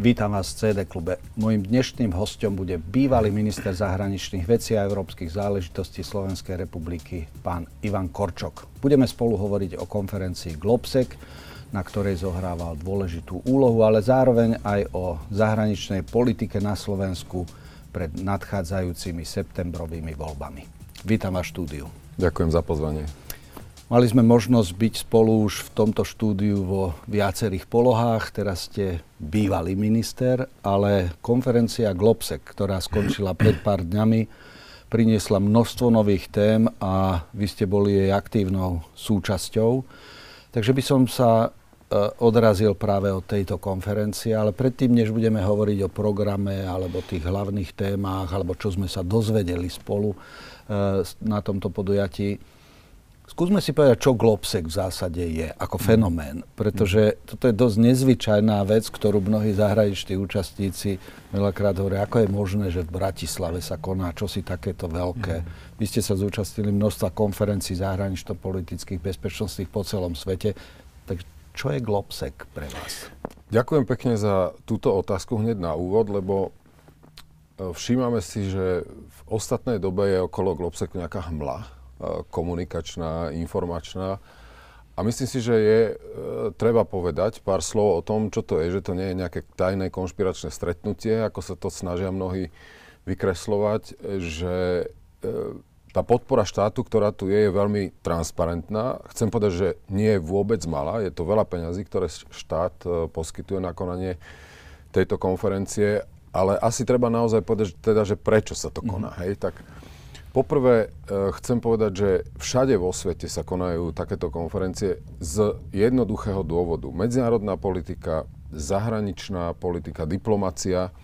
Vítam vás v CD klube. Mojím dnešným hostom bude bývalý minister zahraničných vecí a európskych záležitostí Slovenskej republiky, pán Ivan Korčok. Budeme spolu hovoriť o konferencii Globsec, na ktorej zohrával dôležitú úlohu, ale zároveň aj o zahraničnej politike na Slovensku pred nadchádzajúcimi septembrovými voľbami. Vítam vás štúdiu. Ďakujem za pozvanie. Mali sme možnosť byť spolu už v tomto štúdiu vo viacerých polohách. Teraz ste bývalý minister, ale konferencia Globsec, ktorá skončila pred pár dňami, priniesla množstvo nových tém a vy ste boli jej aktívnou súčasťou. Takže by som sa e, odrazil práve od tejto konferencie, ale predtým, než budeme hovoriť o programe alebo tých hlavných témach, alebo čo sme sa dozvedeli spolu e, na tomto podujatí, Skúsme si povedať, čo Globsec v zásade je ako mhm. fenomén, pretože toto je dosť nezvyčajná vec, ktorú mnohí zahraniční účastníci veľakrát hovoria, ako je možné, že v Bratislave sa koná čosi takéto veľké. Mm. Vy ste sa zúčastnili množstva konferencií zahranično-politických, bezpečnostných po celom svete. Tak čo je Globsec pre vás? Ďakujem pekne za túto otázku hneď na úvod, lebo e, všímame si, že v ostatnej dobe je okolo Globsecu nejaká hmla komunikačná, informačná. A myslím si, že je e, treba povedať pár slov o tom, čo to je, že to nie je nejaké tajné konšpiračné stretnutie, ako sa to snažia mnohí vykreslovať, že e, tá podpora štátu, ktorá tu je, je veľmi transparentná. Chcem povedať, že nie je vôbec malá. Je to veľa peňazí, ktoré štát e, poskytuje na konanie tejto konferencie, ale asi treba naozaj povedať, že, teda, že prečo sa to koná. Mm-hmm. Hej? Tak, Poprvé e, chcem povedať, že všade vo svete sa konajú takéto konferencie z jednoduchého dôvodu. Medzinárodná politika, zahraničná politika, diplomacia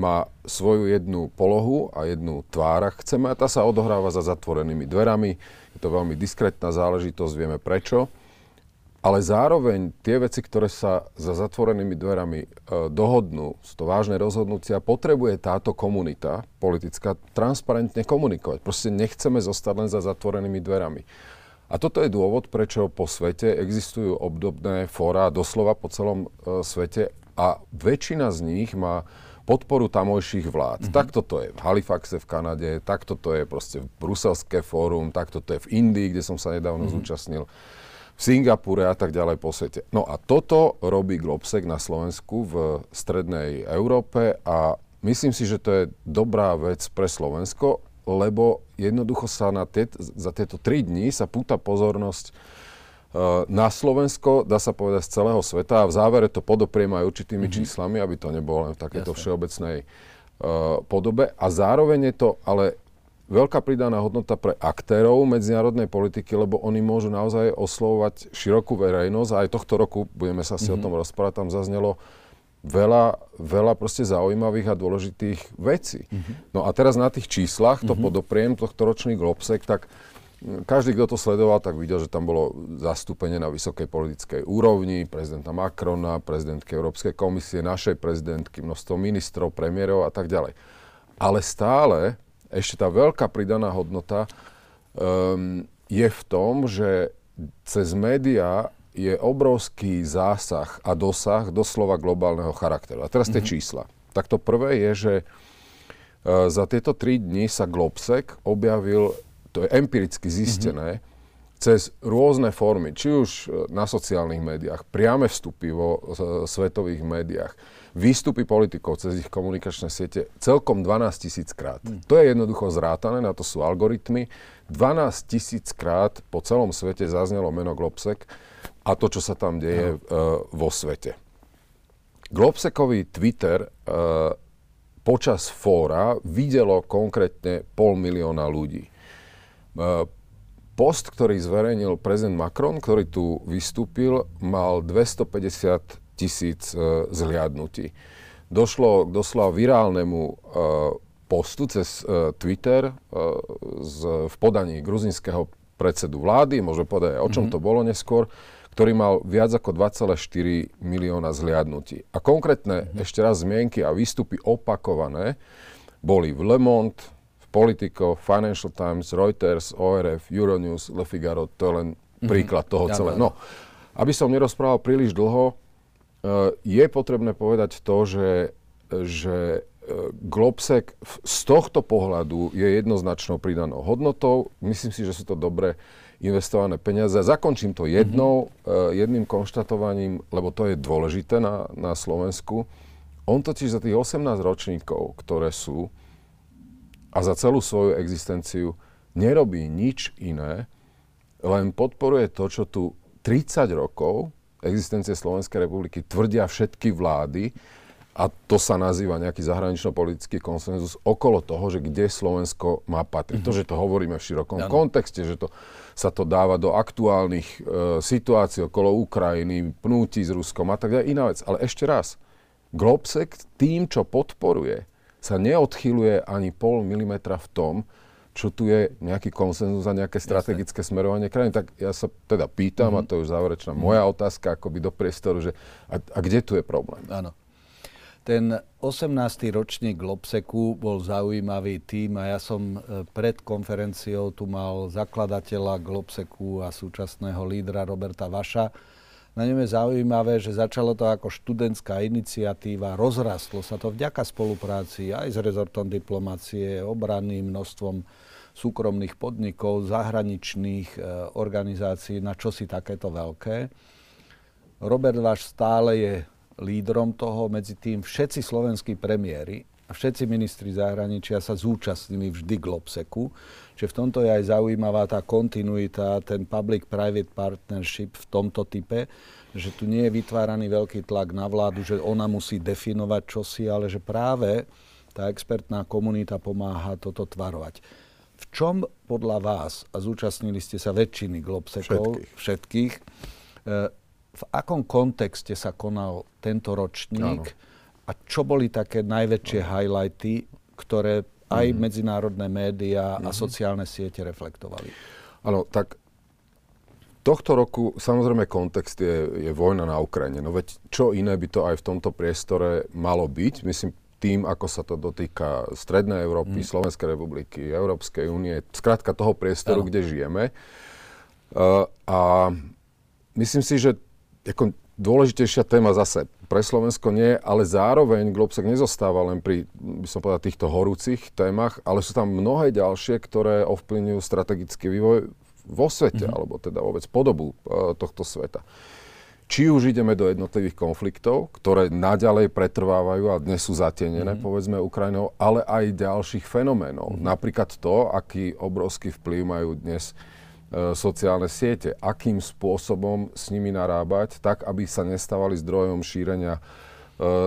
má svoju jednu polohu a jednu tvár, ak chceme, a tá sa odohráva za zatvorenými dverami. Je to veľmi diskrétna záležitosť, vieme prečo ale zároveň tie veci, ktoré sa za zatvorenými dverami e, dohodnú, sú to vážne rozhodnutia, potrebuje táto komunita politická transparentne komunikovať. Proste nechceme zostať len za zatvorenými dverami. A toto je dôvod, prečo po svete existujú obdobné fóra, doslova po celom e, svete a väčšina z nich má podporu tamojších vlád. Mm-hmm. Takto to je v Halifaxe v Kanade, takto to je proste v Bruselské fórum, takto to je v Indii, kde som sa nedávno mm-hmm. zúčastnil v Singapúre a tak ďalej po svete. No a toto robí Globsec na Slovensku v strednej Európe a myslím si, že to je dobrá vec pre Slovensko, lebo jednoducho sa na tie, za tieto tri dní sa púta pozornosť uh, na Slovensko, dá sa povedať, z celého sveta a v závere to podopriem aj určitými mm-hmm. číslami, aby to nebolo len v takéto Jasne. všeobecnej uh, podobe. A zároveň je to ale veľká pridaná hodnota pre aktérov medzinárodnej politiky, lebo oni môžu naozaj oslovovať širokú verejnosť a aj tohto roku budeme sa si mm-hmm. o tom rozprávať, tam zaznelo veľa, veľa proste zaujímavých a dôležitých vecí. Mm-hmm. No a teraz na tých číslach, to mm-hmm. podopriem, tohto ročný Globsec, tak každý, kto to sledoval, tak videl, že tam bolo zastúpenie na vysokej politickej úrovni, prezidenta Macrona, prezidentky Európskej komisie, našej prezidentky, množstvo ministrov, premiérov a tak ďalej. Ale stále ešte tá veľká pridaná hodnota um, je v tom, že cez médiá je obrovský zásah a dosah doslova globálneho charakteru. A teraz tie mm-hmm. čísla. Tak to prvé je, že uh, za tieto tri dni sa Globsec objavil, to je empiricky zistené, mm-hmm cez rôzne formy, či už e, na sociálnych médiách, priame vstupy vo uh, svetových médiách, výstupy politikov cez ich komunikačné siete celkom 12 tisíc krát. Hmm. To je jednoducho zrátané, na to sú algoritmy. 12 tisíc krát po celom svete zaznelo meno Globsec a to, čo sa tam deje no. uh, vo svete. Globsecový Twitter uh, počas fóra videlo konkrétne pol milióna ľudí. Uh, post, ktorý zverejnil prezident Macron, ktorý tu vystúpil, mal 250 tisíc uh, zhliadnutí. Došlo k doslova virálnemu uh, postu cez uh, Twitter z, v podaní gruzinského predsedu vlády, môžeme povedať o čom mm-hmm. to bolo neskôr, ktorý mal viac ako 2,4 milióna zhliadnutí. A konkrétne mm-hmm. ešte raz zmienky a výstupy opakované boli v Le Monde, v Politico, Financial Times, Reuters, ORF, Euronews, Le Figaro, to je len mm-hmm. príklad toho celého. No, aby som nerozprával príliš dlho, je potrebné povedať to, že, že Globsec z tohto pohľadu je jednoznačnou pridanou hodnotou. Myslím si, že sú to dobre investované peniaze. Zakončím to jednou, mm-hmm. jedným konštatovaním, lebo to je dôležité na, na Slovensku. On totiž za tých 18 ročníkov, ktoré sú, a za celú svoju existenciu nerobí nič iné, len podporuje to, čo tu 30 rokov existencie Slovenskej republiky tvrdia všetky vlády, a to sa nazýva nejaký zahranično-politický konsenzus okolo toho, že kde Slovensko má patriť. Mm-hmm. To, že to hovoríme v širokom ano. kontexte, že to, sa to dáva do aktuálnych e, situácií okolo Ukrajiny, pnúti s Ruskom a tak ďalej, iná vec. Ale ešte raz, Globsec tým, čo podporuje, sa neodchyluje ani pol milimetra v tom, čo tu je nejaký konsenzus a nejaké strategické Jasne. smerovanie krajiny. Tak ja sa teda pýtam, mm-hmm. a to je už záverečná mm-hmm. moja otázka akoby do priestoru, že a, a kde tu je problém? Áno. Ten 18. ročník Globseku bol zaujímavý tým a ja som e, pred konferenciou tu mal zakladateľa Globseku a súčasného lídra Roberta Vaša. Na ňom je zaujímavé, že začalo to ako študentská iniciatíva, rozrastlo sa to vďaka spolupráci aj s rezortom diplomácie, obranným množstvom súkromných podnikov, zahraničných e, organizácií na čosi takéto veľké. Robert Vaš stále je lídrom toho, medzi tým všetci slovenskí premiéry a všetci ministri zahraničia sa zúčastnili vždy Globseku. Čiže v tomto je aj zaujímavá tá kontinuita, ten public-private partnership v tomto type, že tu nie je vytváraný veľký tlak na vládu, že ona musí definovať čosi, ale že práve tá expertná komunita pomáha toto tvarovať. V čom podľa vás, a zúčastnili ste sa väčšiny Globsekov, všetkých, všetkých e, v akom kontexte sa konal tento ročník Áno. a čo boli také najväčšie Áno. highlighty, ktoré aj mm. medzinárodné médiá mm. a mhm. sociálne siete reflektovali? Áno, tak tohto roku samozrejme kontext je, je vojna na Ukrajine. No veď čo iné by to aj v tomto priestore malo byť? Myslím, tým, ako sa to dotýka Strednej Európy, mm. Slovenskej republiky, Európskej únie, skrátka toho priestoru, ano. kde žijeme. Uh, a myslím si, že ako dôležitejšia téma zase pre Slovensko nie, ale zároveň Globsec nezostáva len pri, by som povedal, týchto horúcich témach, ale sú tam mnohé ďalšie, ktoré ovplyvňujú strategický vývoj vo svete, mm-hmm. alebo teda vôbec podobu uh, tohto sveta. Či už ideme do jednotlivých konfliktov, ktoré naďalej pretrvávajú a dnes sú zatenené, mm-hmm. povedzme, Ukrajinou, ale aj ďalších fenoménov. Mm-hmm. Napríklad to, aký obrovský vplyv majú dnes E, sociálne siete, akým spôsobom s nimi narábať, tak aby sa nestávali zdrojom šírenia e,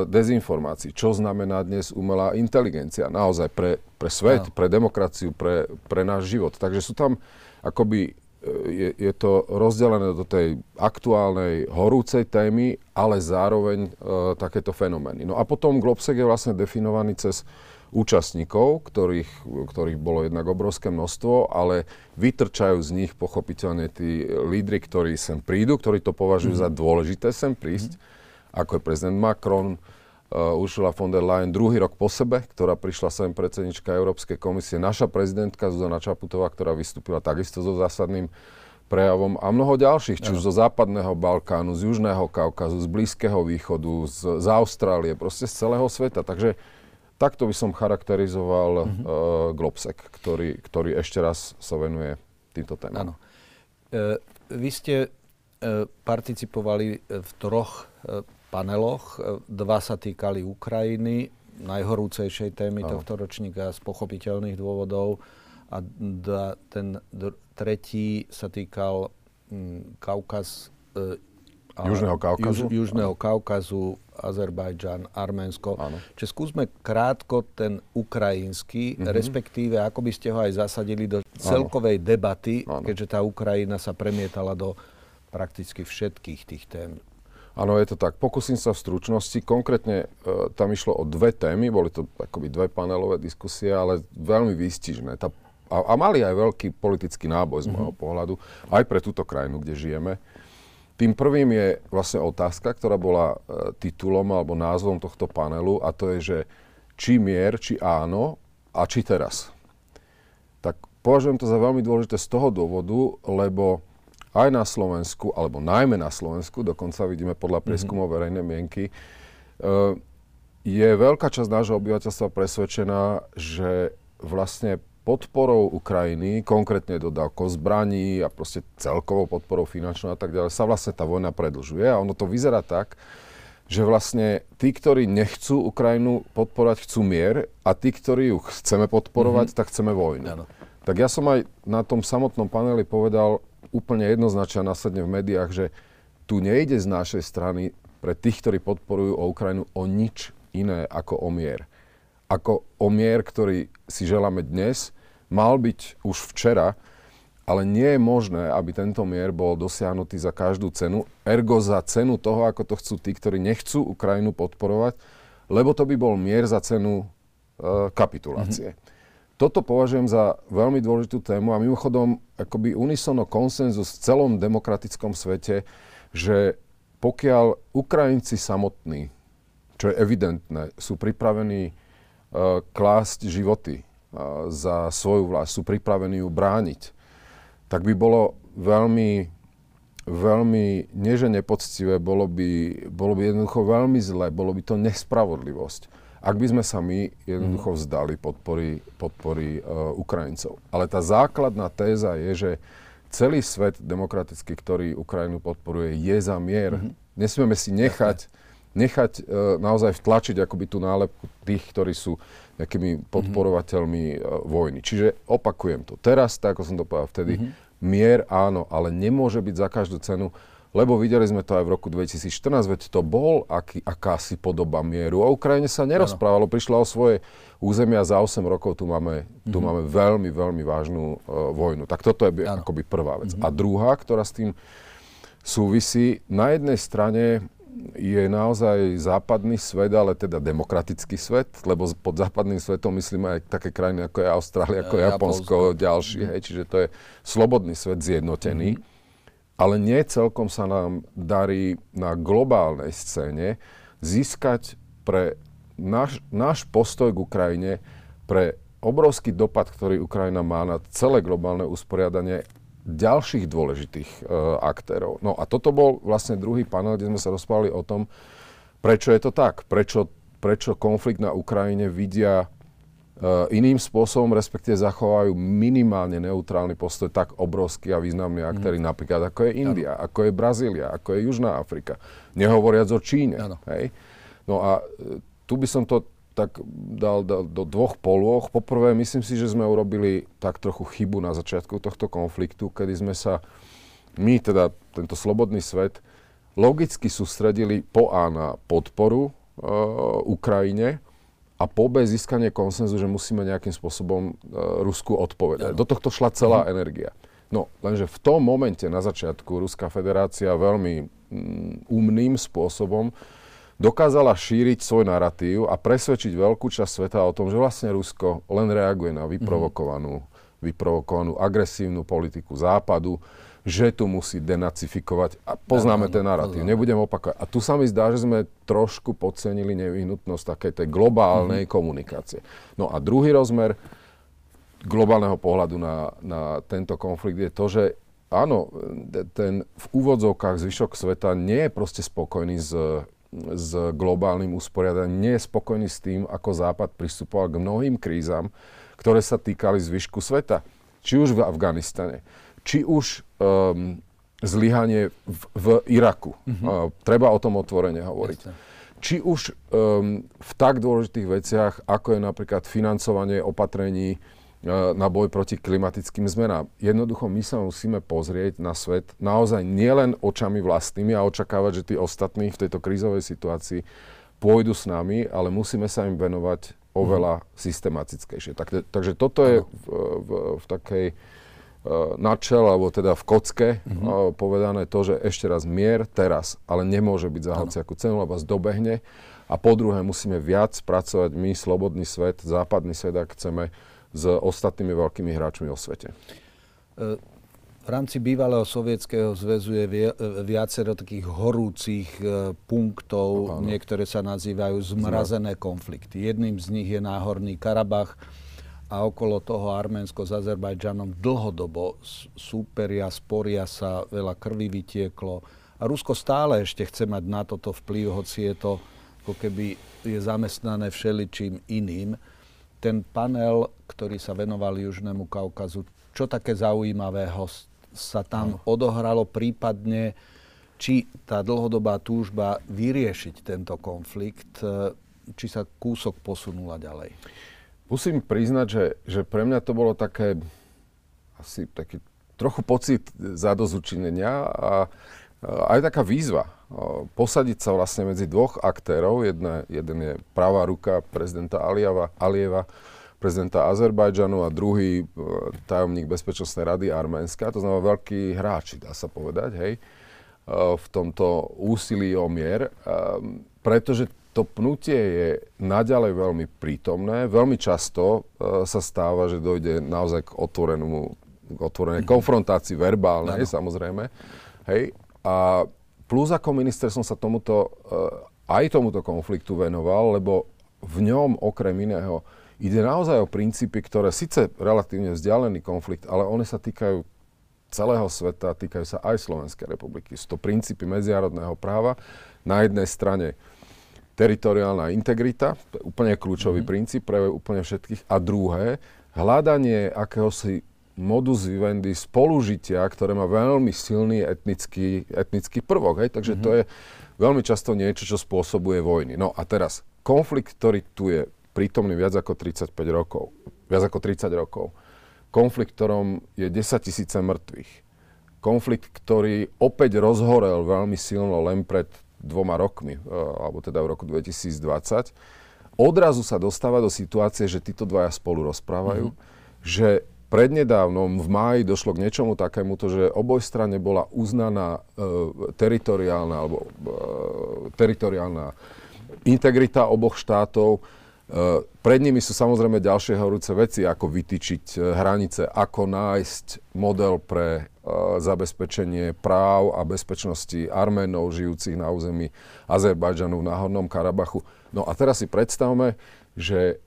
dezinformácií. Čo znamená dnes umelá inteligencia naozaj pre, pre svet, no. pre demokraciu, pre, pre náš život. Takže sú tam akoby je, je to rozdelené do tej aktuálnej horúcej témy, ale zároveň e, takéto fenomény. No a potom Globsec je vlastne definovaný cez účastníkov, ktorých, ktorých bolo jednak obrovské množstvo, ale vytrčajú z nich pochopiteľne tí lídry, ktorí sem prídu, ktorí to považujú mm. za dôležité sem prísť, mm. ako je prezident Macron, Ursula von der Leyen druhý rok po sebe, ktorá prišla sem predsednička Európskej komisie, naša prezidentka Zuzana Čaputová, ktorá vystúpila takisto so zásadným prejavom a mnoho ďalších, či už zo západného Balkánu, z južného Kaukazu, z Blízkeho východu, z, z Austrálie, proste z celého sveta. Takže Takto by som charakterizoval mm-hmm. uh, Globsec, ktorý, ktorý ešte raz sa venuje týmto témam. Áno. E, vy ste e, participovali v troch e, paneloch. E, dva sa týkali Ukrajiny, najhorúcejšej témy Áno. tohto ročníka z pochopiteľných dôvodov. A da, ten d- tretí sa týkal m, Kaukaz, e, Južného Kaukazu. Juž, Južného Kaukazu, Azerbajdžan, Arménsko. Áno. Čiže skúsme krátko ten ukrajinský, mm-hmm. respektíve ako by ste ho aj zasadili do celkovej Áno. debaty, Áno. keďže tá Ukrajina sa premietala do prakticky všetkých tých tém. Áno, je to tak. Pokúsim sa v stručnosti. Konkrétne e, tam išlo o dve témy, boli to akoby dve panelové diskusie, ale veľmi výstižné. Tá, a, a mali aj veľký politický náboj z mm-hmm. môjho pohľadu, aj pre túto krajinu, kde žijeme. Tým prvým je vlastne otázka, ktorá bola e, titulom alebo názvom tohto panelu a to je, že či mier, či áno a či teraz. Tak považujem to za veľmi dôležité z toho dôvodu, lebo aj na Slovensku, alebo najmä na Slovensku, dokonca vidíme podľa prieskumov mm-hmm. verejnej mienky, e, je veľká časť nášho obyvateľstva presvedčená, že vlastne podporou Ukrajiny, konkrétne dodávkou zbraní a proste celkovou podporou finančnou a tak ďalej, sa vlastne tá vojna predlžuje. A ono to vyzerá tak, že vlastne tí, ktorí nechcú Ukrajinu podporovať, chcú mier a tí, ktorí ju chceme podporovať, mm-hmm. tak chceme vojnu. Ano. Tak ja som aj na tom samotnom paneli povedal úplne jednoznačne následne v médiách, že tu nejde z našej strany pre tých, ktorí podporujú o Ukrajinu o nič iné ako o mier. Ako o mier, ktorý si želáme dnes, mal byť už včera, ale nie je možné, aby tento mier bol dosiahnutý za každú cenu, ergo za cenu toho, ako to chcú tí, ktorí nechcú Ukrajinu podporovať, lebo to by bol mier za cenu e, kapitulácie. Mm-hmm. Toto považujem za veľmi dôležitú tému a mimochodom akoby unisono konsenzus v celom demokratickom svete, že pokiaľ Ukrajinci samotní, čo je evidentné, sú pripravení e, klásť životy e, za svoju vlast, sú pripravení ju brániť, tak by bolo veľmi, veľmi, nie že nepoctivé, bolo by, bolo by jednoducho veľmi zlé, bolo by to nespravodlivosť, ak by sme sa my jednoducho mhm. vzdali podpory, podpory uh, Ukrajincov. Ale tá základná téza je, že celý svet demokratický, ktorý Ukrajinu podporuje, je za mier. Mm-hmm. Nesmieme si nechať, nechať uh, naozaj vtlačiť akoby tú nálepku tých, ktorí sú nejakými podporovateľmi mm-hmm. vojny. Čiže opakujem to. Teraz, tak ako som to povedal vtedy, mm-hmm. mier áno, ale nemôže byť za každú cenu, lebo videli sme to aj v roku 2014, veď to bol aký, akási podoba mieru. O Ukrajine sa nerozprávalo, ano. prišla o svoje územia za 8 rokov, tu máme, tu mm-hmm. máme veľmi, veľmi vážnu uh, vojnu. Tak toto je ano. akoby prvá vec. Mm-hmm. A druhá, ktorá s tým súvisí, na jednej strane je naozaj západný svet, ale teda demokratický svet, lebo pod západným svetom myslíme aj také krajiny ako je Austrália, ako je Japonsko, Japonsko. ďalší, mm. hej, čiže to je slobodný svet zjednotený. Mm. Ale nie celkom sa nám darí na globálnej scéne získať pre náš, náš postoj k Ukrajine, pre obrovský dopad, ktorý Ukrajina má na celé globálne usporiadanie ďalších dôležitých e, aktérov. No a toto bol vlastne druhý panel, kde sme sa rozprávali o tom, prečo je to tak, prečo, prečo konflikt na Ukrajine vidia iným spôsobom, respektíve zachovajú minimálne neutrálny postoj tak obrovský a významný aktéry, mm. napríklad ako je India, ano. ako je Brazília, ako je Južná Afrika. Nehovoriac o Číne. Hej? No a e, tu by som to tak dal, dal do dvoch polôch. Poprvé, myslím si, že sme urobili tak trochu chybu na začiatku tohto konfliktu, kedy sme sa, my teda, tento slobodný svet, logicky sústredili po A na podporu e, Ukrajine a po B získanie konsenzu, že musíme nejakým spôsobom e, Rusku odpovedať. Do tohto šla celá uh-huh. energia. No, lenže v tom momente na začiatku Ruská federácia veľmi mm, umným spôsobom dokázala šíriť svoj narratív a presvedčiť veľkú časť sveta o tom, že vlastne Rusko len reaguje na vyprovokovanú, mm-hmm. vyprovokovanú agresívnu politiku Západu, že tu musí denacifikovať. A poznáme ten narratív, nebudem opakovať. A tu sa mi zdá, že sme trošku podcenili nevyhnutnosť takej tej globálnej mm-hmm. komunikácie. No a druhý rozmer globálneho pohľadu na, na tento konflikt je to, že áno, ten v úvodzovkách zvyšok sveta nie je proste spokojný s s globálnym usporiadaním, nie je spokojný s tým, ako Západ pristupoval k mnohým krízam, ktoré sa týkali zvyšku sveta. Či už v Afganistane, či už um, zlyhanie v, v Iraku. Mm-hmm. Uh, treba o tom otvorene hovoriť. Jasne. Či už um, v tak dôležitých veciach, ako je napríklad financovanie opatrení na boj proti klimatickým zmenám. Jednoducho my sa musíme pozrieť na svet naozaj nielen očami vlastnými a očakávať, že tí ostatní v tejto krízovej situácii pôjdu s nami, ale musíme sa im venovať oveľa mm. systematickejšie. Tak, takže toto je v, v, v takej uh, načel, alebo teda v kocke mm-hmm. povedané to, že ešte raz mier teraz, ale nemôže byť za hociakú cenu, lebo zdobehne. A po druhé musíme viac pracovať my, slobodný svet, západný svet, ak chceme, s ostatnými veľkými hráčmi o svete? E, v rámci bývalého sovietského zväzu je e, viacero takých horúcich e, punktov, Áno. niektoré sa nazývajú zmrazené konflikty. Jedným z nich je Náhorný Karabach a okolo toho Arménsko s Azerbajdžanom dlhodobo súperia, sporia sa, veľa krvi vytieklo. A Rusko stále ešte chce mať na toto vplyv, hoci je to ako keby je zamestnané všeličím iným. Ten panel, ktorý sa venoval Južnému Kaukazu, čo také zaujímavého sa tam odohralo, prípadne či tá dlhodobá túžba vyriešiť tento konflikt, e, či sa kúsok posunula ďalej? Musím priznať, že, že pre mňa to bolo také, asi taký trochu pocit zadozučinenia a aj taká výzva posadiť sa vlastne medzi dvoch aktérov. Jedna, jeden je pravá ruka prezidenta Alieva, Alieva, prezidenta Azerbajdžanu a druhý e, tajomník Bezpečnostnej rady Arménska. To znamená veľký hráči, dá sa povedať, hej, e, v tomto úsilí o mier, e, pretože to pnutie je naďalej veľmi prítomné. Veľmi často uh, sa stáva, že dojde naozaj k otvorenému k otvorenej mm-hmm. konfrontácii verbálnej, ano. samozrejme. Hej. A plus ako minister som sa tomuto, uh, aj tomuto konfliktu venoval, lebo v ňom okrem iného ide naozaj o princípy, ktoré síce relatívne vzdialený konflikt, ale one sa týkajú celého sveta, týkajú sa aj Slovenskej republiky. Sú to princípy medzinárodného práva. Na jednej strane teritoriálna integrita, to úplne kľúčový mm-hmm. princíp pre úplne všetkých. A druhé, hľadanie akéhosi modus vivendi spolužitia, ktoré má veľmi silný etnický, etnický prvok. Hej? Takže mm-hmm. to je veľmi často niečo, čo spôsobuje vojny. No a teraz, konflikt, ktorý tu je prítomný viac ako 35 rokov, viac ako 30 rokov, konflikt, ktorom je 10 tisíce mŕtvych, konflikt, ktorý opäť rozhorel veľmi silno len pred dvoma rokmi, e, alebo teda v roku 2020, odrazu sa dostáva do situácie, že títo dvaja spolu rozprávajú, mm-hmm. že prednedávnom v máji došlo k niečomu takémuto, že oboj strane bola uznaná e, teritoriálna alebo e, teritoriálna integrita oboch štátov, pred nimi sú samozrejme ďalšie horúce veci, ako vytýčiť eh, hranice, ako nájsť model pre eh, zabezpečenie práv a bezpečnosti Arménov žijúcich na území Azerbajdžanu v Náhornom Karabachu. No a teraz si predstavme, že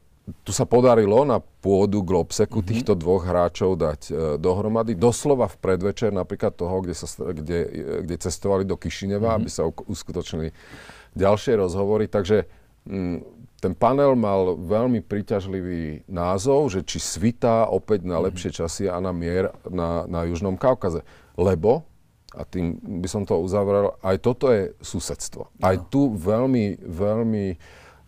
tu sa podarilo na pôdu Globseku mm-hmm. týchto dvoch hráčov dať dohromady. Doslova v predvečer napríklad toho, kde, sa, kde, kde cestovali do Kišineva, mm-hmm. aby sa uskutočnili ďalšie rozhovory. Takže mm, ten panel mal veľmi príťažlivý názov, že či svitá opäť na lepšie mhm. časy a na mier na, na Južnom Kaukaze. Lebo, a tým by som to uzavrel, aj toto je susedstvo. Aj tu veľmi, veľmi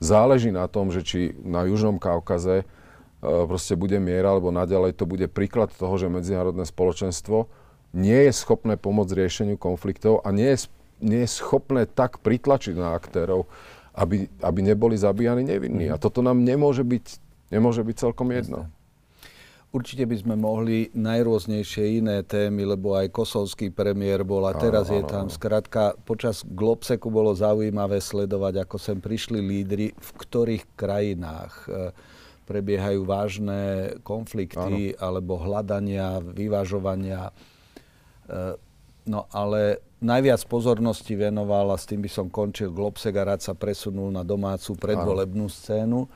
záleží na tom, že či na Južnom Kaukaze uh, proste bude mier, alebo naďalej to bude príklad toho, že medzinárodné spoločenstvo nie je schopné pomôcť riešeniu konfliktov a nie je, nie je schopné tak pritlačiť na aktérov, aby, aby neboli zabíjani nevinní. A toto nám nemôže byť, nemôže byť celkom jedno. Určite by sme mohli najrôznejšie iné témy, lebo aj kosovský premiér bol a teraz áno, je tam. Skrátka, počas Globseku bolo zaujímavé sledovať, ako sem prišli lídry, v ktorých krajinách e, prebiehajú vážne konflikty áno. alebo hľadania, vyvažovania. E, no ale najviac pozornosti venoval, a s tým by som končil, Globsek a rád sa presunul na domácu predvolebnú scénu. E,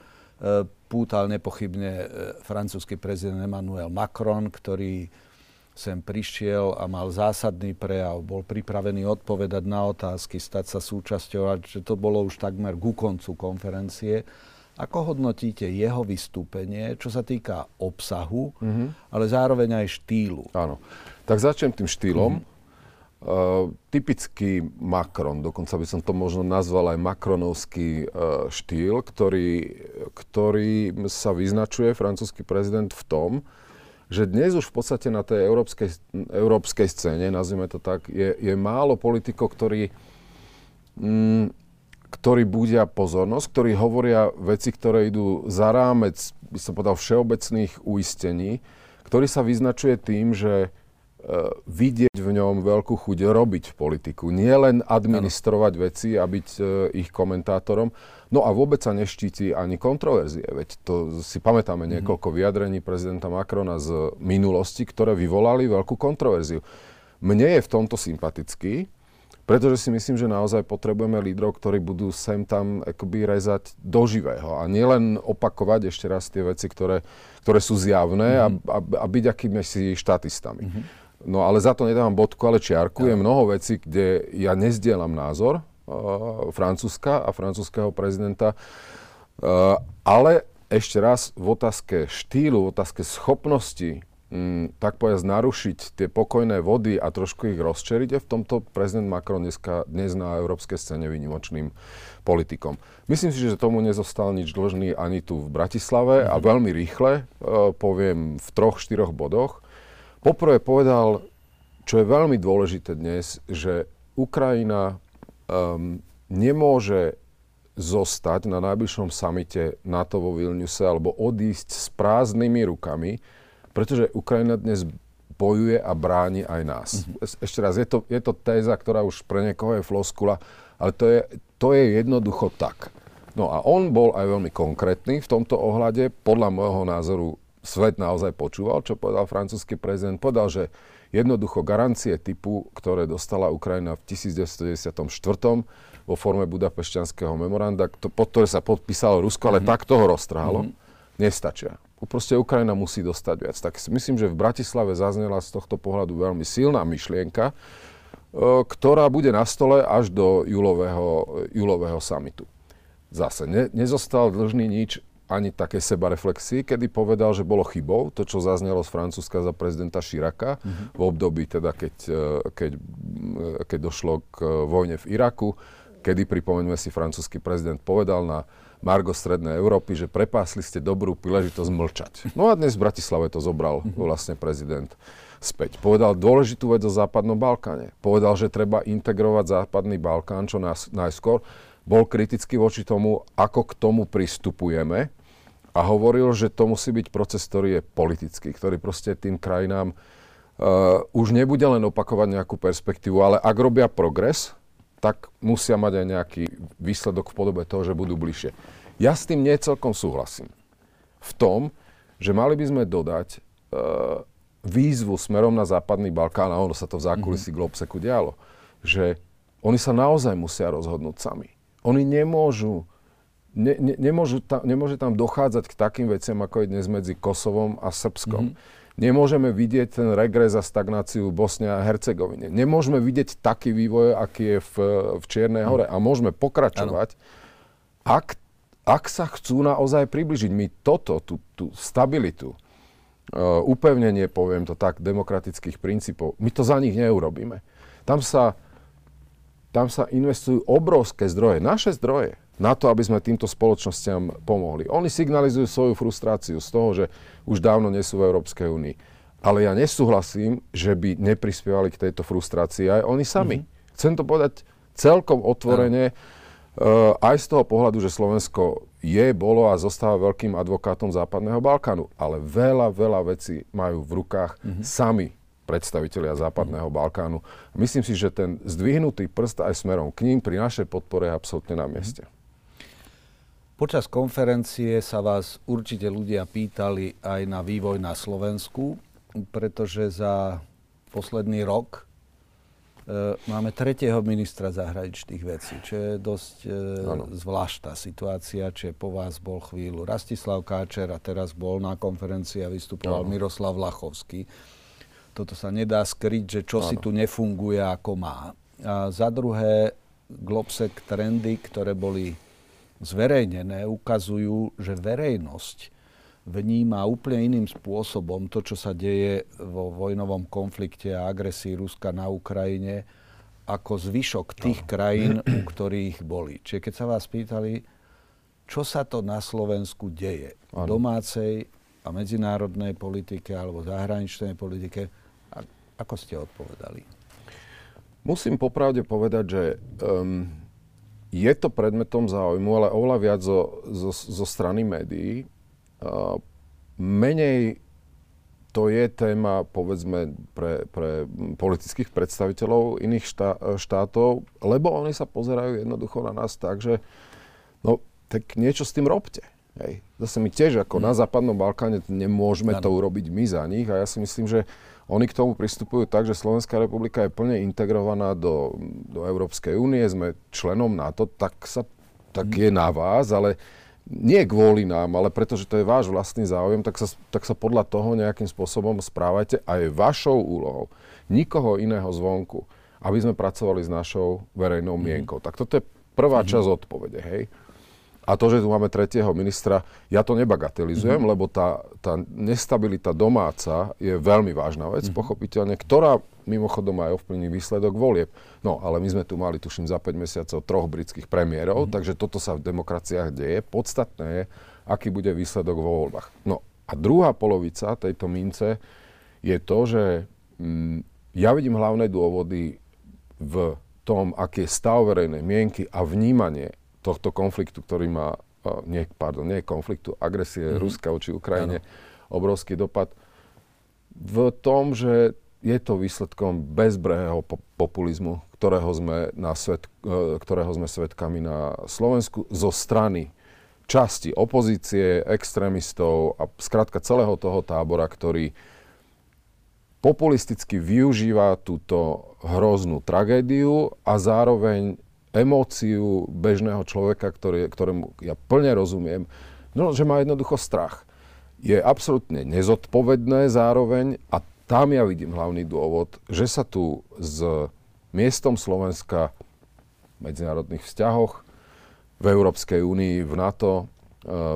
pútal nepochybne e, francúzsky prezident Emmanuel Macron, ktorý sem prišiel a mal zásadný prejav, bol pripravený odpovedať na otázky, stať sa súčasťou, a že to bolo už takmer ku koncu konferencie. Ako hodnotíte jeho vystúpenie, čo sa týka obsahu, mm-hmm. ale zároveň aj štýlu? Áno. Tak začnem tým štýlom. Mm-hmm. Uh, typický Macron, dokonca by som to možno nazval aj Macronovský uh, štýl, ktorý, ktorý sa vyznačuje francúzsky prezident v tom, že dnes už v podstate na tej európskej, európskej scéne, nazvime to tak, je, je málo politikov, ktorí, mm, ktorí budia pozornosť, ktorí hovoria veci, ktoré idú za rámec, by som povedal, všeobecných uistení, ktorý sa vyznačuje tým, že vidieť v ňom veľkú chuť robiť politiku. Nie len administrovať ano. veci a byť uh, ich komentátorom. No a vôbec sa neštíti ani kontroverzie. Veď to si pamätáme mm-hmm. niekoľko vyjadrení prezidenta Macrona z minulosti, ktoré vyvolali veľkú kontroverziu. Mne je v tomto sympatický, pretože si myslím, že naozaj potrebujeme lídrov, ktorí budú sem tam akoby rezať do živého a nielen opakovať ešte raz tie veci, ktoré, ktoré sú zjavné mm-hmm. a, a, a byť akými si štatistami. Mm-hmm. No ale za to nedávam bodku, ale čiarku. Je mnoho vecí, kde ja nezdielam názor uh, Francúzska a francúzského prezidenta, uh, ale ešte raz v otázke štýlu, v otázke schopnosti mm, tak povedať, narušiť tie pokojné vody a trošku ich rozčeriť, je v tomto prezident Macron dneska, dnes na európskej scéne výnimočným politikom. Myslím si, že tomu nezostal nič dlžný ani tu v Bratislave mm-hmm. a mhm. veľmi rýchle, uh, poviem v troch, štyroch bodoch. Poprvé povedal, čo je veľmi dôležité dnes, že Ukrajina um, nemôže zostať na najbližšom samite NATO vo Vilniuse alebo odísť s prázdnymi rukami, pretože Ukrajina dnes bojuje a bráni aj nás. Mm-hmm. Ešte raz, je to, je to téza, ktorá už pre niekoho je floskula, ale to je, to je jednoducho tak. No a on bol aj veľmi konkrétny v tomto ohľade. Podľa môjho názoru svet naozaj počúval, čo povedal francúzsky prezident. Povedal, že jednoducho garancie typu, ktoré dostala Ukrajina v 1994 vo forme budapešťanského memoranda, pod ktoré sa podpísalo Rusko, ale mm-hmm. tak toho roztrhalo, mm-hmm. nestačia proste Ukrajina musí dostať viac. Tak myslím, že v Bratislave zaznela z tohto pohľadu veľmi silná myšlienka, e, ktorá bude na stole až do júlového, júlového samitu. Zase ne, nezostal dlžný nič ani také sebareflexii, kedy povedal, že bolo chybou to, čo zaznelo z Francúzska za prezidenta Širaka mm-hmm. v období, teda keď, e, keď, e, keď došlo k vojne v Iraku, kedy, pripomeňme si, francúzsky prezident povedal na Margo Strednej Európy, že prepásli ste dobrú príležitosť mlčať. No a dnes v Bratislave to zobral vlastne prezident späť. Povedal dôležitú vec o Západnom Balkáne. Povedal, že treba integrovať Západný Balkán čo najskôr. Bol kritický voči tomu, ako k tomu pristupujeme a hovoril, že to musí byť proces, ktorý je politický, ktorý proste tým krajinám uh, už nebude len opakovať nejakú perspektívu, ale ak robia progres, tak musia mať aj nejaký výsledok v podobe toho, že budú bližšie. Ja s tým nie celkom súhlasím. V tom, že mali by sme dodať e, výzvu smerom na západný Balkán, a ono sa to v zákulisí mm-hmm. Globseku dialo, že oni sa naozaj musia rozhodnúť sami. Oni nemôžu, ne, ne, nemôžu tam, nemôže tam dochádzať k takým veciam, ako je dnes medzi Kosovom a Srbskom. Mm-hmm Nemôžeme vidieť ten regres a stagnáciu v Bosne a Hercegovine. Nemôžeme vidieť taký vývoj, aký je v, v Čiernej hore. A môžeme pokračovať, ak, ak sa chcú naozaj približiť. My toto, tú, tú stabilitu, uh, upevnenie, poviem to tak, demokratických princípov, my to za nich neurobíme. Tam sa, tam sa investujú obrovské zdroje, naše zdroje, na to, aby sme týmto spoločnosťam pomohli. Oni signalizujú svoju frustráciu z toho, že už dávno nie sú v Európskej únii. Ale ja nesúhlasím, že by neprispievali k tejto frustrácii aj oni sami. Mm-hmm. Chcem to povedať celkom otvorene, uh, aj z toho pohľadu, že Slovensko je, bolo a zostáva veľkým advokátom Západného Balkánu. Ale veľa, veľa vecí majú v rukách mm-hmm. sami predstavitelia Západného mm-hmm. Balkánu. Myslím si, že ten zdvihnutý prst aj smerom k ním pri našej podpore je absolútne na mieste. Počas konferencie sa vás určite ľudia pýtali aj na vývoj na Slovensku, pretože za posledný rok e, máme tretieho ministra zahraničných vecí, čo je dosť e, zvláštna situácia, čiže po vás bol chvíľu Rastislav Káčer a teraz bol na konferencii a vystupoval ano. Miroslav Lachovský. Toto sa nedá skryť, že čo ano. si tu nefunguje ako má. A za druhé, Globsek trendy, ktoré boli zverejnené, ukazujú, že verejnosť vníma úplne iným spôsobom to, čo sa deje vo vojnovom konflikte a agresii Ruska na Ukrajine, ako zvyšok tých krajín, u ktorých boli. Čiže keď sa vás pýtali, čo sa to na Slovensku deje v domácej a medzinárodnej politike alebo zahraničnej politike, ako ste odpovedali? Musím popravde povedať, že um, je to predmetom záujmu, ale oveľa viac zo, zo, zo strany médií. Uh, menej to je téma, povedzme, pre, pre politických predstaviteľov iných štá, štátov, lebo oni sa pozerajú jednoducho na nás tak, že no, tak niečo s tým robte. Hej. Zase my tiež ako mm. na západnom Balkáne nemôžeme ano. to urobiť my za nich a ja si myslím, že oni k tomu pristupujú tak, že Slovenská republika je plne integrovaná do, do Európskej únie, sme členom NATO, tak, sa, tak je na vás, ale nie kvôli nám, ale pretože to je váš vlastný záujem, tak sa, tak sa podľa toho nejakým spôsobom správajte a je vašou úlohou nikoho iného zvonku, aby sme pracovali s našou verejnou mienkou. Mm. Tak toto je prvá mm. časť odpovede, hej. A to, že tu máme tretieho ministra, ja to nebagatelizujem, mm-hmm. lebo tá, tá nestabilita domáca je veľmi vážna vec, mm-hmm. pochopiteľne, ktorá mimochodom aj ovplyvní výsledok volieb. No, ale my sme tu mali, tuším, za 5 mesiacov troch britských premiérov, mm-hmm. takže toto sa v demokraciách deje. Podstatné je, aký bude výsledok vo voľbách. No a druhá polovica tejto mince je to, že mm, ja vidím hlavné dôvody v tom, aký je stav verejnej mienky a vnímanie tohto konfliktu, ktorý má, nie, pardon, nie konfliktu, agresie mm-hmm. Ruska voči Ukrajine, ano. obrovský dopad v tom, že je to výsledkom bezbrehého po- populizmu, ktorého sme, na svet, e, ktorého sme svedkami na Slovensku zo strany časti opozície, extrémistov a skrátka celého toho tábora, ktorý populisticky využíva túto hroznú tragédiu a zároveň emóciu bežného človeka, ktorý, ktorému ja plne rozumiem, no, že má jednoducho strach. Je absolútne nezodpovedné zároveň a tam ja vidím hlavný dôvod, že sa tu s miestom Slovenska v medzinárodných vzťahoch, v Európskej únii, v NATO, e,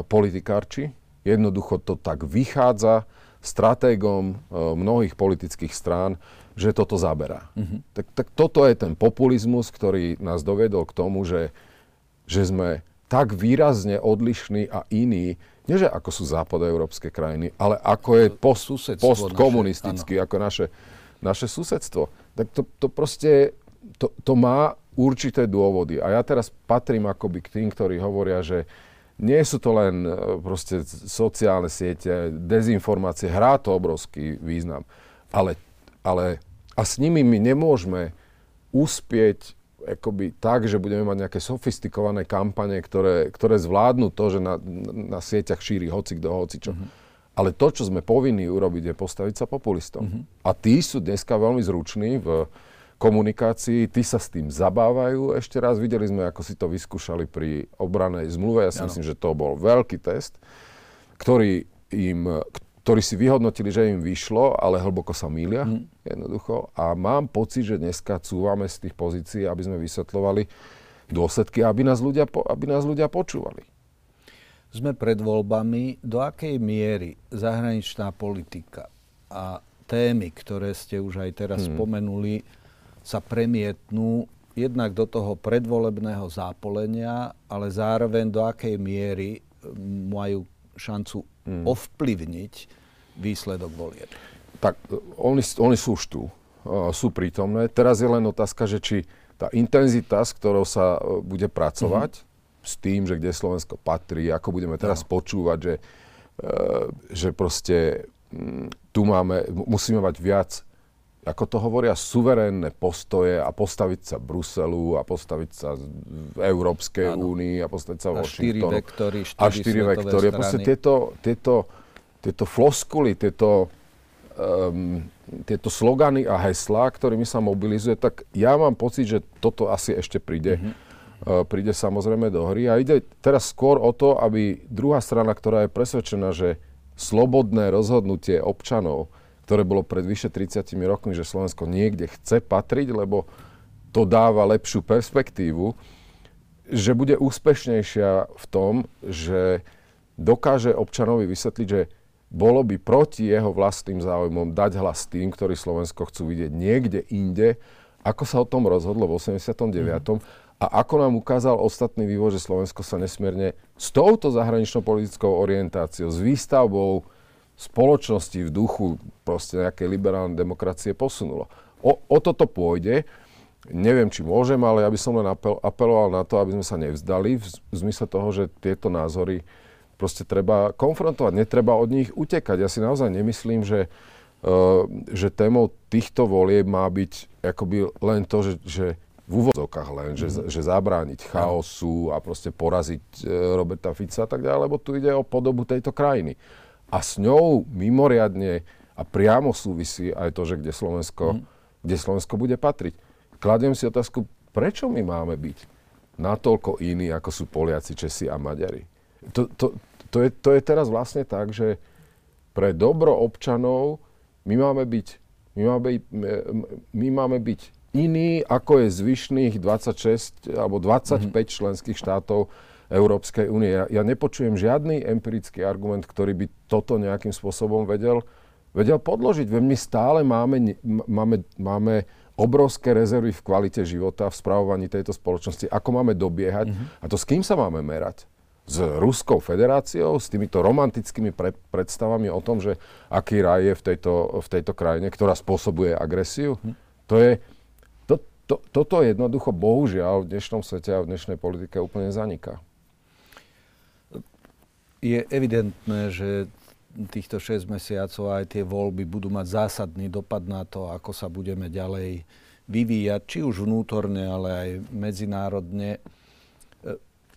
politikárči. Jednoducho to tak vychádza stratégom e, mnohých politických strán, že toto zaberá. Mm-hmm. Tak, tak toto je ten populizmus, ktorý nás dovedol k tomu, že, že sme tak výrazne odlišní a iní, nie že ako sú západoeurópske krajiny, ale ako je post, postkomunistický, naše, ako naše, naše susedstvo. Tak to, to proste, to, to má určité dôvody. A ja teraz patrím akoby k tým, ktorí hovoria, že nie sú to len e, proste sociálne siete, dezinformácie, hrá to obrovský význam. Ale ale a s nimi my nemôžeme uspieť akoby tak, že budeme mať nejaké sofistikované kampane, ktoré, ktoré zvládnu to, že na, na sieťach šíri hoci kto, hoci čo. Uh-huh. Ale to, čo sme povinní urobiť, je postaviť sa populistom. Uh-huh. A tí sú dneska veľmi zruční v komunikácii, tí sa s tým zabávajú. Ešte raz videli sme, ako si to vyskúšali pri obranej zmluve. Ja si ano. myslím, že to bol veľký test, ktorý im, ktorí si vyhodnotili, že im vyšlo, ale hlboko sa mília mm. jednoducho. A mám pocit, že dneska cúvame z tých pozícií, aby sme vysvetľovali dôsledky, aby nás ľudia, aby nás ľudia počúvali. Sme pred voľbami. Do akej miery zahraničná politika a témy, ktoré ste už aj teraz hmm. spomenuli, sa premietnú jednak do toho predvolebného zápolenia, ale zároveň do akej miery majú šancu mm. ovplyvniť výsledok volieb? Tak oni, oni sú už tu, uh, sú prítomné. Teraz je len otázka, že či tá intenzita, s ktorou sa uh, bude pracovať, mm-hmm. s tým, že kde Slovensko patrí, ako budeme teraz no. počúvať, že, že proste um, tu máme, musíme mať viac ako to hovoria, suverénne postoje a postaviť sa Bruselu a postaviť sa v Európskej únii a postaviť sa a Washingtonu. Vektory, a štyri vektory. A proste tieto, tieto, tieto floskuly, tieto, um, tieto slogany a heslá, ktorými sa mobilizuje, tak ja mám pocit, že toto asi ešte príde. Mm-hmm. Uh, príde samozrejme do hry. A ide teraz skôr o to, aby druhá strana, ktorá je presvedčená, že slobodné rozhodnutie občanov ktoré bolo pred vyše 30 rokmi, že Slovensko niekde chce patriť, lebo to dáva lepšiu perspektívu, že bude úspešnejšia v tom, že dokáže občanovi vysvetliť, že bolo by proti jeho vlastným záujmom dať hlas tým, ktorí Slovensko chcú vidieť niekde inde, ako sa o tom rozhodlo v 89. Mm. A ako nám ukázal ostatný vývoj, že Slovensko sa nesmierne s touto zahraničnou politickou orientáciou, s výstavbou spoločnosti v duchu proste nejakej liberálnej demokracie posunulo. O, o toto pôjde. Neviem, či môžem, ale ja by som len apel, apeloval na to, aby sme sa nevzdali v, v zmysle toho, že tieto názory proste treba konfrontovať, netreba od nich utekať. Ja si naozaj nemyslím, že, uh, že témou týchto volieb má byť akoby len to, že, že v úvodzovkách len, že, mm. že zabrániť chaosu a proste poraziť e, Roberta Fica a tak ďalej, lebo tu ide o podobu tejto krajiny. A s ňou mimoriadne a priamo súvisí aj to, že kde Slovensko, mm. kde Slovensko bude patriť. Kladiem si otázku, prečo my máme byť natoľko iní, ako sú Poliaci, Česi a Maďari. To, to, to, je, to je teraz vlastne tak, že pre dobro občanov my máme byť, my máme my máme byť iný, ako je zvyšných 26 alebo 25 mm-hmm. členských štátov Európskej únie. Ja, ja nepočujem žiadny empirický argument, ktorý by toto nejakým spôsobom vedel, vedel podložiť. Veď my stále máme, máme, máme obrovské rezervy v kvalite života, v spravovaní tejto spoločnosti. Ako máme dobiehať mm-hmm. a to s kým sa máme merať? s Ruskou federáciou, s týmito romantickými pre, predstavami o tom, že aký raj je v tejto, v tejto krajine, ktorá spôsobuje agresiu. Hm. To je, to, toto jednoducho, bohužiaľ, v dnešnom svete a v dnešnej politike úplne zaniká. Je evidentné, že týchto 6 mesiacov aj tie voľby budú mať zásadný dopad na to, ako sa budeme ďalej vyvíjať, či už vnútorne, ale aj medzinárodne.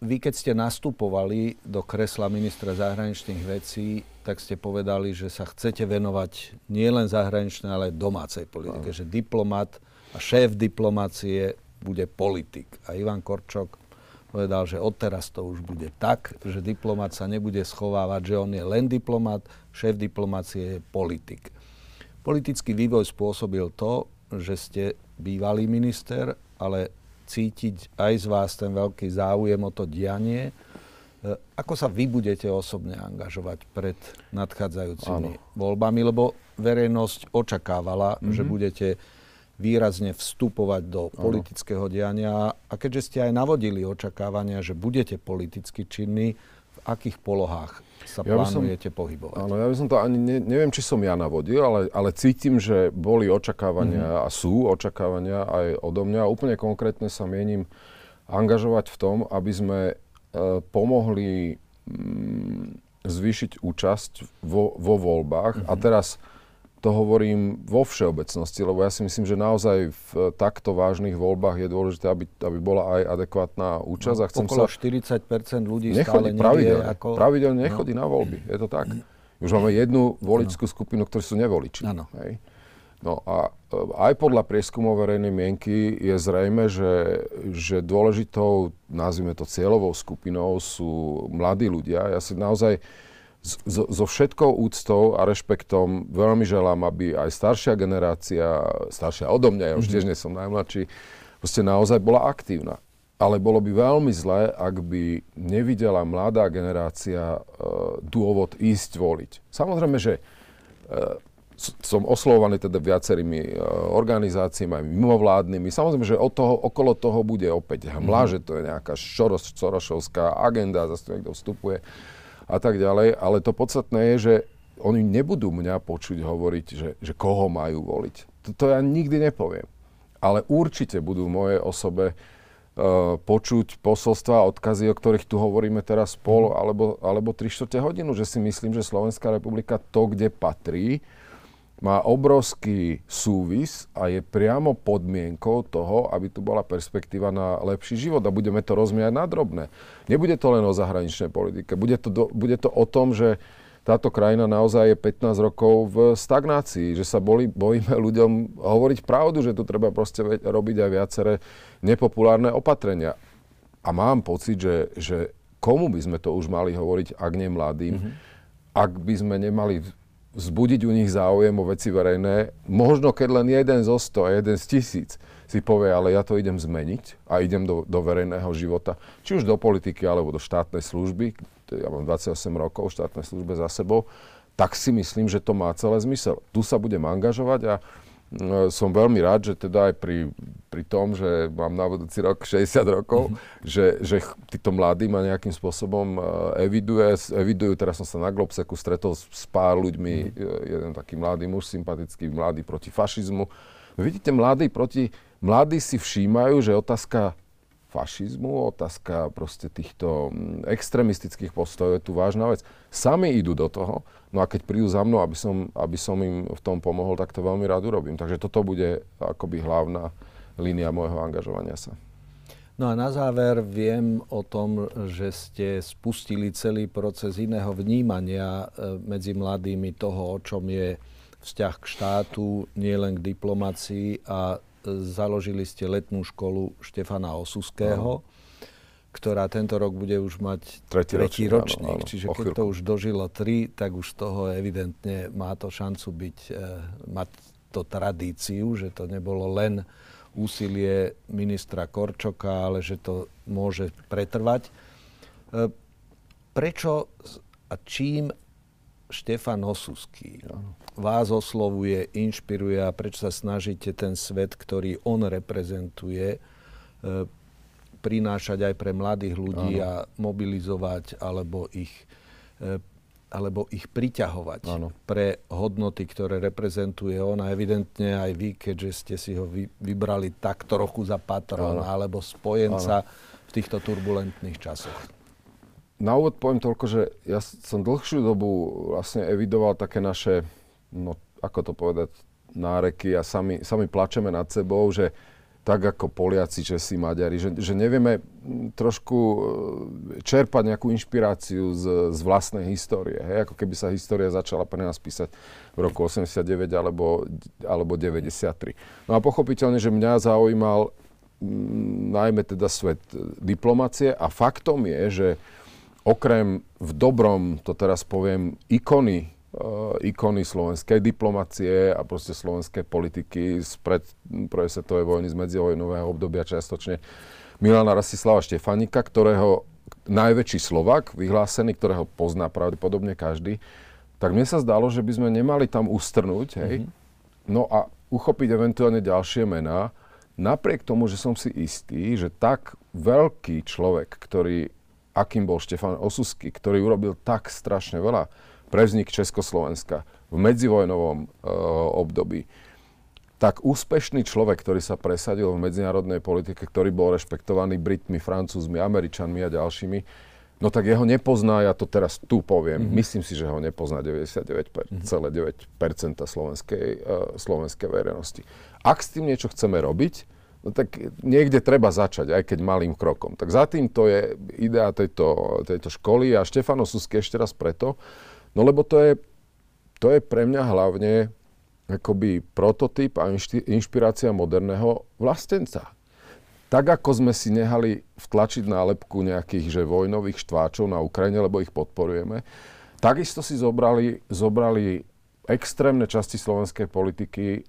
Vy, keď ste nastupovali do kresla ministra zahraničných vecí, tak ste povedali, že sa chcete venovať nielen zahraničnej, ale aj domácej politike. Že diplomat a šéf diplomácie bude politik. A Ivan Korčok povedal, že odteraz to už bude tak, že diplomat sa nebude schovávať, že on je len diplomat, šéf diplomácie je politik. Politický vývoj spôsobil to, že ste bývalý minister, ale cítiť aj z vás ten veľký záujem o to dianie. E, ako sa vy budete osobne angažovať pred nadchádzajúcimi Áno. voľbami? Lebo verejnosť očakávala, mm-hmm. že budete výrazne vstupovať do politického diania. A keďže ste aj navodili očakávania, že budete politicky činní, v akých polohách sa ja plánujete som, pohybovať? Áno, ja by som to ani, ne, neviem, či som ja navodil, ale, ale cítim, že boli očakávania mm-hmm. a sú očakávania aj odo mňa. Úplne konkrétne sa mienim angažovať v tom, aby sme e, pomohli mm, zvýšiť účasť vo, vo voľbách. Mm-hmm. A teraz to hovorím vo všeobecnosti, lebo ja si myslím, že naozaj v takto vážnych voľbách je dôležité, aby, aby bola aj adekvátna účasť. No, a chcem okolo sa... 40 ľudí nechodí, stále pravidelne, ako... pravidelne no. nechodí no. na voľby. Je to tak. Už máme jednu voličskú no. skupinu, ktorí sú nevoliči. Ano. Hej. No a e, aj podľa prieskumov verejnej mienky je zrejme, že, že dôležitou, nazvime to cieľovou skupinou sú mladí ľudia. Ja si naozaj so, so všetkou úctou a rešpektom veľmi želám, aby aj staršia generácia, staršia odo mňa, ja už mhm. tiež nie som najmladší, proste naozaj bola aktívna. Ale bolo by veľmi zlé, ak by nevidela mladá generácia e, dôvod ísť voliť. Samozrejme, že e, som oslovovaný teda viacerými e, organizáciami, aj mimovládnymi. Samozrejme, že od toho, okolo toho bude opäť hmla, mm-hmm. že to je nejaká šoros, Sorošovská agenda, zase niekto vstupuje a tak ďalej. Ale to podstatné je, že oni nebudú mňa počuť hovoriť, že, že koho majú voliť. To, to ja nikdy nepoviem. Ale určite budú v mojej osobe uh, počuť posolstva, odkazy, o ktorých tu hovoríme teraz pol alebo, alebo 3 čtvrte hodinu, že si myslím, že Slovenská republika to, kde patrí, má obrovský súvis a je priamo podmienkou toho, aby tu bola perspektíva na lepší život a budeme to rozmiať na drobné. Nebude to len o zahraničnej politike, bude to, do, bude to o tom, že táto krajina naozaj je 15 rokov v stagnácii, že sa boli, bojíme ľuďom hovoriť pravdu, že tu treba proste robiť aj viaceré nepopulárne opatrenia. A mám pocit, že, že komu by sme to už mali hovoriť, ak nie mladým, mm-hmm. ak by sme nemali vzbudiť u nich záujem o veci verejné. Možno keď len jeden zo 100 a jeden z tisíc si povie, ale ja to idem zmeniť a idem do, do verejného života, či už do politiky alebo do štátnej služby, ja mám 28 rokov štátnej službe za sebou, tak si myslím, že to má celé zmysel. Tu sa budem angažovať a som veľmi rád, že teda aj pri, pri tom, že mám na budúci rok 60 rokov, mm-hmm. že, že títo mladí ma nejakým spôsobom eh, eviduje, evidujú. Teraz som sa na Globseku stretol s, s pár ľuďmi, mm-hmm. jeden taký mladý muž, sympatický, mladý proti fašizmu. Vidíte, mladí proti, mladí si všímajú, že otázka fašizmu, otázka proste týchto mm, extremistických postojov je tu vážna vec. Sami idú do toho, No a keď prídu za mnou, aby som, aby som im v tom pomohol, tak to veľmi rád urobím. Takže toto bude akoby hlavná, línia môjho angažovania sa. No a na záver viem o tom, že ste spustili celý proces iného vnímania e, medzi mladými toho, o čom je vzťah k štátu, nielen k diplomácii a založili ste letnú školu Štefana Osuského, no. ktorá tento rok bude už mať tretí, tretí ročník. Áno, áno, Čiže keď to už dožilo tri, tak už z toho evidentne má to šancu byť, e, mať to tradíciu, že to nebolo len úsilie ministra Korčoka, ale že to môže pretrvať. E, prečo a čím Štefan Osuský vás oslovuje, inšpiruje a prečo sa snažíte ten svet, ktorý on reprezentuje, e, prinášať aj pre mladých ľudí Áno. a mobilizovať alebo ich e, alebo ich priťahovať Áno. pre hodnoty, ktoré reprezentuje on a evidentne aj vy, keďže ste si ho vy, vybrali tak trochu za patrona alebo spojenca Áno. v týchto turbulentných časoch. Na úvod poviem toľko, že ja som dlhšiu dobu vlastne evidoval také naše, no ako to povedať, náreky a sami, sami plačeme nad sebou, že tak ako Poliaci, Česi, Maďari, že, že nevieme trošku e, čerpať nejakú inšpiráciu z, z vlastnej histórie. Hej? Ako keby sa história začala pre nás písať v roku 89 alebo, alebo 93. No a pochopiteľne, že mňa zaujímal m, najmä teda svet diplomacie a faktom je, že okrem v dobrom, to teraz poviem, ikony Eh, ikony slovenskej diplomacie a proste slovenskej politiky spred prvej svetovej vojny z medzivojnového obdobia čiastočne Milana Rastislava Štefanika, ktorého najväčší Slovak vyhlásený, ktorého pozná pravdepodobne každý, tak mne sa zdalo, že by sme nemali tam ustrnúť, hej, mm-hmm. no a uchopiť eventuálne ďalšie mená, napriek tomu, že som si istý, že tak veľký človek, ktorý, akým bol Štefan Osusky, ktorý urobil tak strašne veľa, pre vznik Československa v medzivojnovom e, období, tak úspešný človek, ktorý sa presadil v medzinárodnej politike, ktorý bol rešpektovaný Britmi, Francúzmi, Američanmi a ďalšími, no tak jeho nepozná, ja to teraz tu poviem, mm-hmm. myslím si, že ho nepozná 99,9% mm-hmm. slovenskej, uh, slovenskej verejnosti. Ak s tým niečo chceme robiť, no tak niekde treba začať, aj keď malým krokom. Tak za tým to je idea tejto, tejto školy a Štefano Susky ešte raz preto, No lebo to je, to je pre mňa hlavne akoby prototyp a inšpirácia moderného vlastenca. Tak ako sme si nehali vtlačiť nálepku nejakých že vojnových štváčov na Ukrajine, lebo ich podporujeme, takisto si zobrali, zobrali extrémne časti slovenskej politiky, e,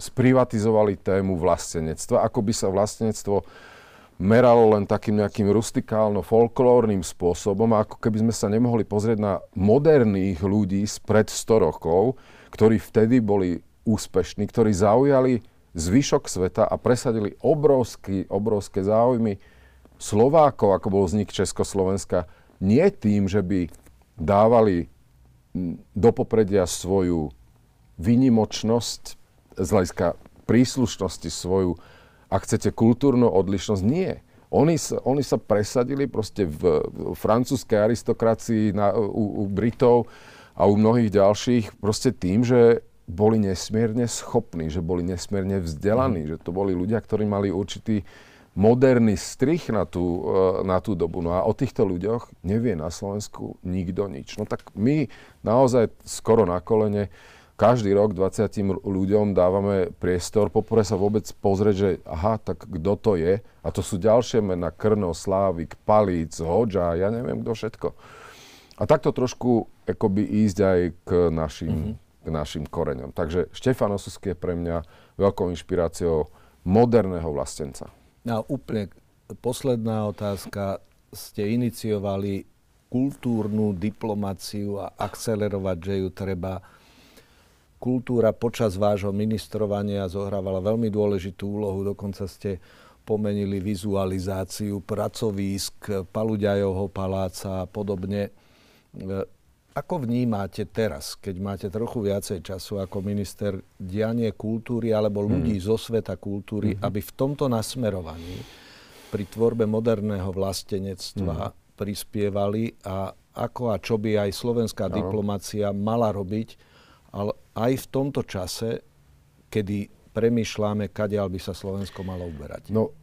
sprivatizovali tému vlastenectva, ako by sa vlastenectvo meralo len takým nejakým rustikálno-folklórnym spôsobom, ako keby sme sa nemohli pozrieť na moderných ľudí spred 100 rokov, ktorí vtedy boli úspešní, ktorí zaujali zvyšok sveta a presadili obrovský, obrovské záujmy Slovákov, ako bol vznik Československa, nie tým, že by dávali do popredia svoju výnimočnosť z hľadiska príslušnosti, svoju ak chcete kultúrnu odlišnosť, nie. Oni sa, oni sa presadili proste v, v francúzskej aristokracii na, u, u Britov a u mnohých ďalších proste tým, že boli nesmierne schopní, že boli nesmierne vzdelaní, mm. že to boli ľudia, ktorí mali určitý moderný strich na tú, e, na tú dobu. No a o týchto ľuďoch nevie na Slovensku nikto nič. No tak my naozaj skoro na kolene každý rok 20 ľuďom dávame priestor, poprvé sa vôbec pozrieť, že aha, tak kto to je. A to sú ďalšie mená, Krno, Slávik, Palíc, Hoďa, ja neviem kto všetko. A takto trošku akoby ísť aj k našim, mm-hmm. k našim koreňom. Takže Štefan Osusky je pre mňa veľkou inšpiráciou moderného vlastenca. A úplne posledná otázka. Ste iniciovali kultúrnu diplomáciu a akcelerovať, že ju treba kultúra počas vášho ministrovania zohrávala veľmi dôležitú úlohu. Dokonca ste pomenili vizualizáciu pracovísk, Paluďajovho paláca a podobne. E, ako vnímate teraz, keď máte trochu viacej času ako minister, dianie kultúry alebo ľudí hmm. zo sveta kultúry, hmm. aby v tomto nasmerovaní pri tvorbe moderného vlastenectva hmm. prispievali a ako a čo by aj slovenská no. diplomácia mala robiť, ale aj v tomto čase, kedy premyšľame, kadiaľ by sa Slovensko malo uberať? No,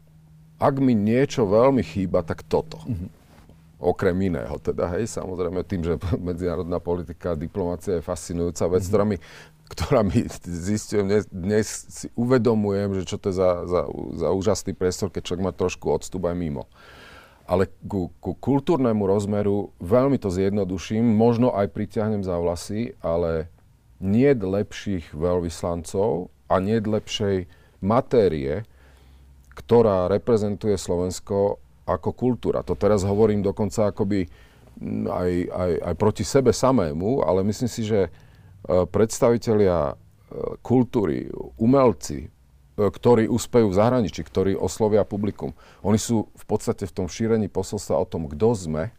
ak mi niečo veľmi chýba, tak toto. Mm-hmm. Okrem iného teda, hej, samozrejme tým, že medzinárodná politika, diplomácia je fascinujúca vec, mm-hmm. ktorá mi ktorá mi zistujem, dnes, dnes si uvedomujem, že čo to je za, za, za úžasný priestor, keď človek má trošku odstup aj mimo. Ale ku, ku kultúrnemu rozmeru veľmi to zjednoduším, možno aj pritiahnem za vlasy, ale nie lepších veľvyslancov a nie lepšej matérie, ktorá reprezentuje Slovensko ako kultúra. To teraz hovorím dokonca akoby aj, aj, aj proti sebe samému, ale myslím si, že e, predstavitelia e, kultúry, umelci, e, ktorí uspejú v zahraničí, ktorí oslovia publikum, oni sú v podstate v tom šírení posolstva o tom, kto sme,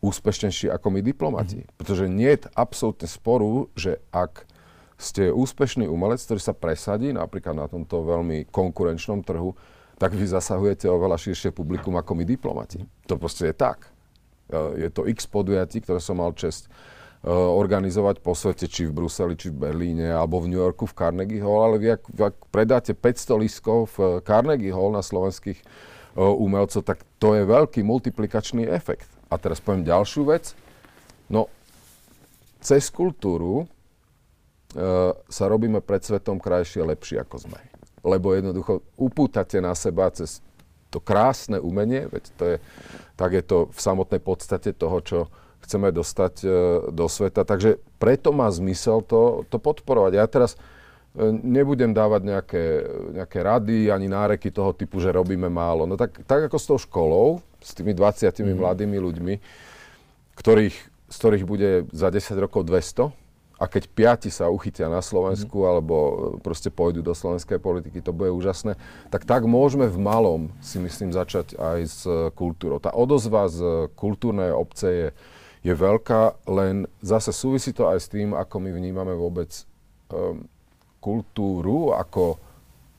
úspešnejší ako my diplomati. Mm. Pretože nie je absolútne sporu, že ak ste úspešný umelec, ktorý sa presadí napríklad na tomto veľmi konkurenčnom trhu, tak vy zasahujete oveľa širšie publikum ako my diplomati. To proste je tak. E, je to x podujatí, ktoré som mal čest e, organizovať po svete, či v Bruseli, či v Berlíne, alebo v New Yorku, v Carnegie Hall, ale vy ak, ak predáte 500 lístkov v Carnegie Hall na slovenských e, umelcov, tak to je veľký multiplikačný efekt. A teraz poviem ďalšiu vec. No, cez kultúru uh, sa robíme pred svetom krajšie lepšie, ako sme. Lebo jednoducho upútate na seba cez to krásne umenie, veď to je, tak je to v samotnej podstate toho, čo chceme dostať uh, do sveta. Takže preto má zmysel to, to podporovať. Ja teraz uh, nebudem dávať nejaké, nejaké rady ani náreky toho typu, že robíme málo. No tak, tak ako s tou školou, s tými 20 mm. mladými ľuďmi, ktorých, z ktorých bude za 10 rokov 200, a keď piati sa uchytia na Slovensku mm. alebo e, proste pôjdu do slovenskej politiky, to bude úžasné, tak tak môžeme v malom si myslím začať aj s e, kultúrou. Tá odozva z kultúrnej obce je, je veľká, len zase súvisí to aj s tým, ako my vnímame vôbec um, kultúru ako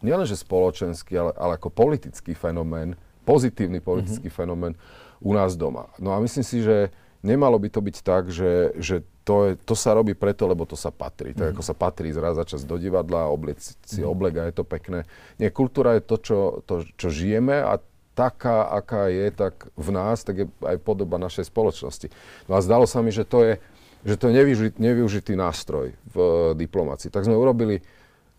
nielenže spoločenský, ale, ale ako politický fenomén, pozitívny politický mm-hmm. fenomén u nás doma. No a myslím si, že nemalo by to byť tak, že, že to, je, to sa robí preto, lebo to sa patrí. Tak mm. ako sa patrí zraz za čas do divadla, obliec si mm. oblek a je to pekné. Nie, kultúra je to čo, to, čo žijeme a taká, aká je, tak v nás, tak je aj podoba našej spoločnosti. No a zdalo sa mi, že to je, že to je nevyužitý, nevyužitý nástroj v uh, diplomácii. Tak sme urobili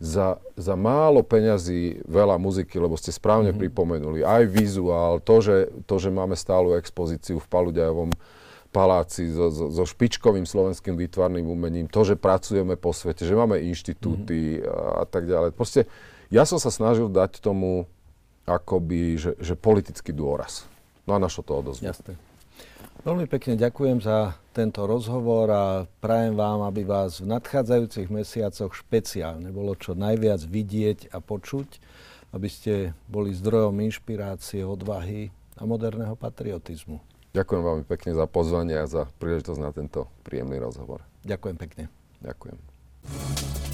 za, za málo peňazí veľa muziky, lebo ste správne mm pripomenuli. Aj vizuál, to že, to, že máme stálu expozíciu v Paluďajovom paláci so, so, so špičkovým slovenským výtvarným umením, to, že pracujeme po svete, že máme inštitúty mm-hmm. a, tak ďalej. Proste ja som sa snažil dať tomu akoby, že, že politický dôraz. No a našo to odozvie. Jasne. Veľmi pekne ďakujem za tento rozhovor a prajem vám, aby vás v nadchádzajúcich mesiacoch špeciálne bolo čo najviac vidieť a počuť, aby ste boli zdrojom inšpirácie, odvahy a moderného patriotizmu. Ďakujem veľmi pekne za pozvanie a za príležitosť na tento príjemný rozhovor. Ďakujem pekne. Ďakujem.